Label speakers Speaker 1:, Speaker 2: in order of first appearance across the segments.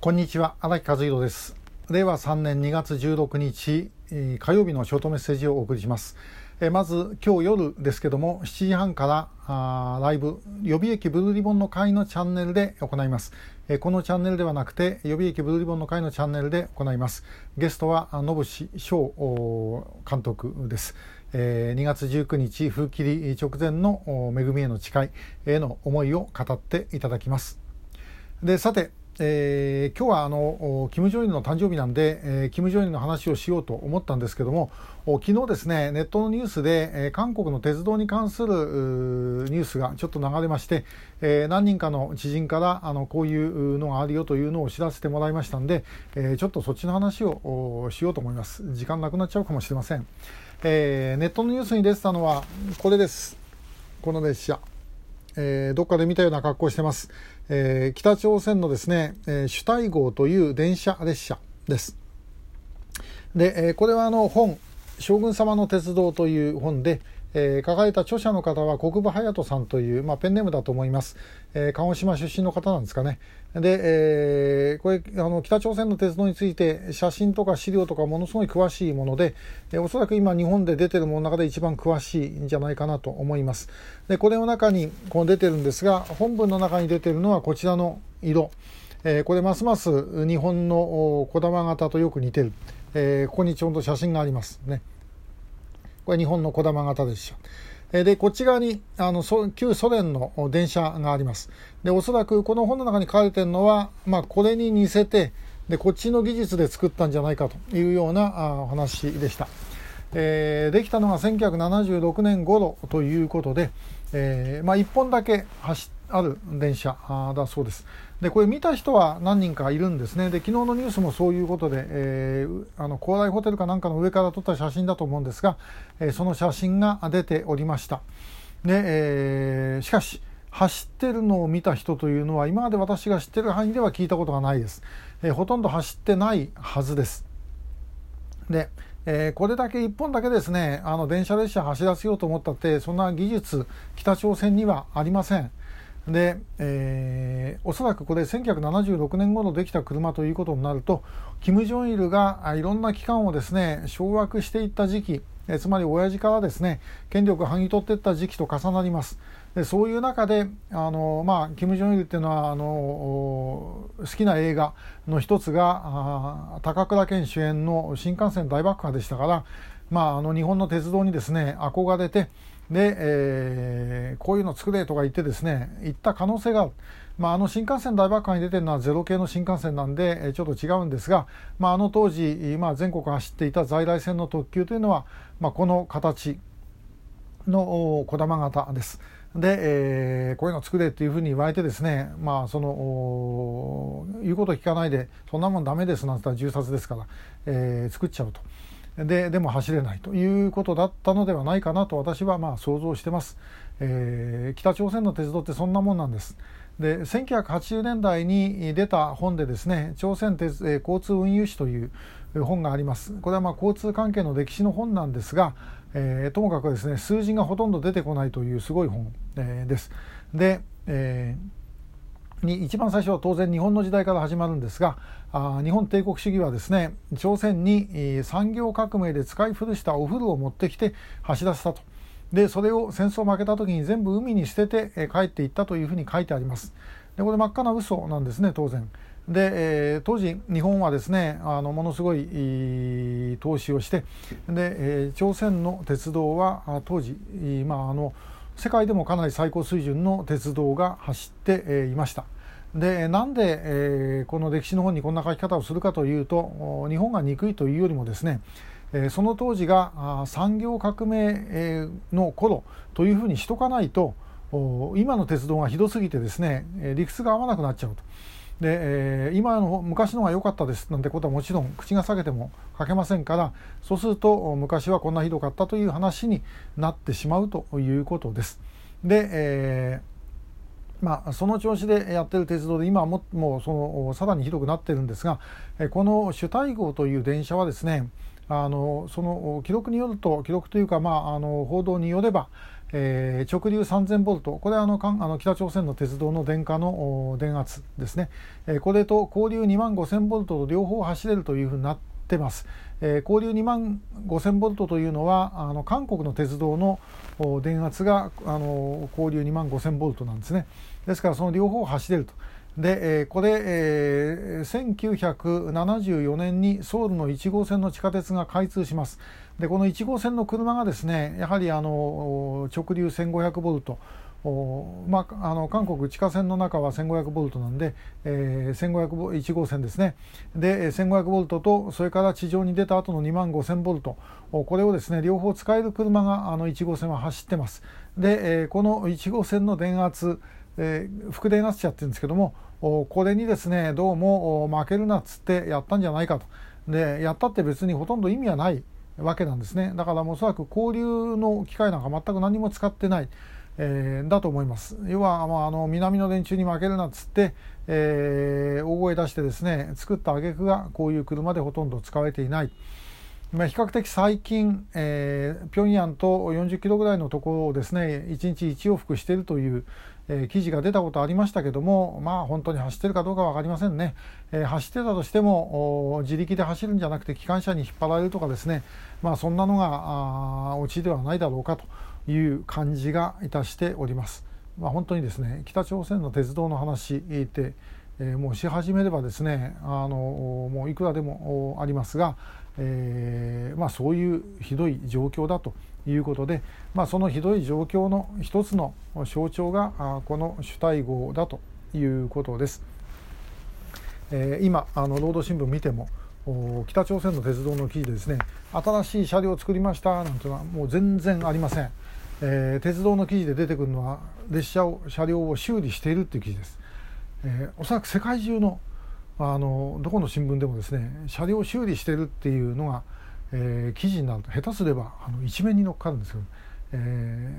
Speaker 1: こんにちは荒木和弘です。令和3年2月16日火曜日のショートメッセージをお送りします。まず今日夜ですけども7時半からライブ予備役ブルーリボンの会のチャンネルで行います。このチャンネルではなくて予備役ブルーリボンの会のチャンネルで行います。ゲストは野伏翔監督です。2月19日風切り直前の恵みへの誓いへの思いを語っていただきます。でさてえー、今日はあのキム・ジョイルの誕生日なんで、えー、キム・ジョイルの話をしようと思ったんですけども昨日ですねネットのニュースで、えー、韓国の鉄道に関するニュースがちょっと流れまして、えー、何人かの知人からあのこういうのがあるよというのを知らせてもらいましたんで、えー、ちょっとそっちの話をしようと思います。時間なくなっちゃうかもしれません、えー、ネットのニュースに出てたのはこれです。この列車。えー、どっかで見たような格好してます、えー、北朝鮮のですね、えー、主体号という電車列車です。で、えー、これはあの本将軍様の鉄道という本で、えー、書かれた著者の方は国分隼人さんという、まあ、ペンネームだと思います、えー、鹿児島出身の方なんですかね。で、えー、これあの北朝鮮の鉄道について写真とか資料とかものすごい詳しいもので、えー、おそらく今日本で出てるものの中で一番詳しいんじゃないかなと思います。でこれの中にこう出てるんですが本文の中に出てるのはこちらの色、えー、これますます日本の小玉型とよく似てる、えー、ここにちょうど写真がありますね。これ日本の小玉型ですよ。で、こっち側に、あの、旧ソ連の電車があります。で、おそらくこの本の中に書かれてるのは、まあ、これに似せて、で、こっちの技術で作ったんじゃないかというようなお話でした。えー、できたのが1976年頃ということで、えー、まあ、1本だけ走ある電車だそうです。で、これ見た人は何人かいるんですね。で、昨日のニュースもそういうことで、えー、あの、高麗ホテルかなんかの上から撮った写真だと思うんですが、えー、その写真が出ておりました。で、えー、しかし、走ってるのを見た人というのは、今まで私が知ってる範囲では聞いたことがないです。えー、ほとんど走ってないはずです。で、えー、これだけ1本だけですね、あの電車列車走らせようと思ったって、そんな技術、北朝鮮にはありません。で、えー、おそらくこれ1976年頃できた車ということになるとキム・ジョンイルがいろんな機関をですね掌握していった時期えつまり親父からですね権力を剥ぎ取っていった時期と重なります。でそういう中であの、まあ、キム・ジョンイルっていうのはあの好きな映画の一つが高倉健主演の新幹線大爆破でしたから、まあ、あの日本の鉄道にですね憧れてで、えー、こういうの作れとか言ってですね言った可能性がある。まあ、あの新幹線大爆破に出てるのはゼロ系の新幹線なんで、えちょっと違うんですが、まあ、あの当時、まあ、全国走っていた在来線の特急というのは、まあ、この形の小玉型です。で、えー、こういうの作れっていうふうに言われてですね、まあ、その言うこと聞かないでそんなもんダメですなんて言ったら銃殺ですから、えー、作っちゃうと。ででも走れないということだったのではないかなと私はまあ想像してます、えー、北朝鮮の鉄道ってそんなもんなんです。で1980年代に出た本でですね朝鮮鉄、えー、交通運輸史という本があります。これはまあ交通関係の歴史の本なんですが、えー、ともかくですね数字がほとんど出てこないというすごい本、えー、です。で、えーに一番最初は当然日本の時代から始まるんですがあ日本帝国主義はですね朝鮮に産業革命で使い古したお風呂を持ってきて走らせたと。でそれを戦争負けた時に全部海に捨てて帰っていったというふうに書いてあります。でこれ真っ赤な嘘なんですね当然。で、え、当時日本はですねあのものすごい投資をしてで、え、朝鮮の鉄道は当時まああの世界でもかなり最高水準の鉄道が走っていました。でなんで、えー、この歴史の本にこんな書き方をするかというと日本が憎いというよりもですね、えー、その当時が産業革命の頃というふうにしとかないと今の鉄道がひどすぎてですね理屈が合わなくなっちゃうと。で、えー、今の昔のが良かったですなんてことはもちろん口が裂けても書けませんからそうすると昔はこんなひどかったという話になってしまうということです。で、えー、まあ、その調子でやってる鉄道で今ももうそのさらにひどくなってるんですがこの主体号という電車はですねあのその記録によると記録というか、まあ、あの報道によれば、えー、直流3000ボルト。これはあのあの北朝鮮の鉄道の電化の電圧ですね、えー、これと交流2万5000ボルトと両方走れるというふうになってます、え、交流2万5000ボルトというのはあの韓国の鉄道の電圧があの交流2万5000ボルトなんですね。ですからその両方を走れると。で、え、これ、えー、1974年にソウルの1号線の地下鉄が開通します。でこの1号線の車がですねやはりあの直流1500ボルト。まあ、あの韓国地下線の中は1500ボルトなんで、えー、1500 1号線ですね。で1500ボルトとそれから地上に出た後の2万5000ボルト。これをですね両方使える車があの1号線は走ってます。で、えー、この1号線の電圧、えー、副電圧車っていうんですけどもこれにですねどうも負けるなっつってやったんじゃないかと。でやったって別にほとんど意味はないわけなんですね。だからおそらく交流の機械なんか全く何も使ってない、えー、だと思います要は、まあ、あの南の連中に負けるなっつって、えー、大声出してですね作った挙句がこういう車でほとんど使われていない。まあ、比較的最近、えー、平壌と40キロぐらいのところをですね1日1往復しているという、えー、記事が出たことありましたけどもまあ本当に走ってるかどうか分かりませんね、えー、走ってたとしても自力で走るんじゃなくて機関車に引っ張られるとかですねまあそんなのがオチではないだろうかという感じがいたしております。まあ、本当にですね北朝鮮の鉄道の話ってえ、もうし始めればですねあのもういくらでもありますが、えーまあ、そういうひどい状況だということで、まあ、そのひどい状況の一つの象徴があこの主体号だということです。えー、今あの労働新聞見ても北朝鮮の鉄道の記事でですね新しい車両を作りましたなんていうのはもう全然ありません、えー、鉄道の記事で出てくるのは列車を車両を修理しているっていう記事ですえー、おそらく世界中のあのどこの新聞でもですね車両修理してるっていうのが、えー、記事になると下手すればあの一面に乗っかるんですけど、え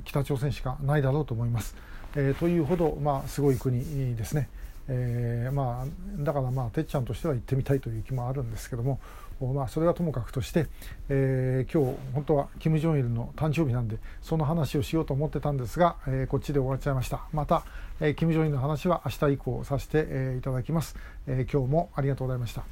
Speaker 1: ー、北朝鮮しかないだろうと思います。えー、というほど、まあ、すごい国ですね。えー、まあ、だからまあてっちゃんとしては行ってみたいという気もあるんですけども、まあ、それはともかくとして、えー、今日本当はキム・ジョンイルの誕生日なんでその話をしようと思ってたんですが、えー、こっちで終わっちゃいました。また、えー、キム・ジョンイルの話は明日以降させて、えー、いただきます、えー、今日もありがとうございました。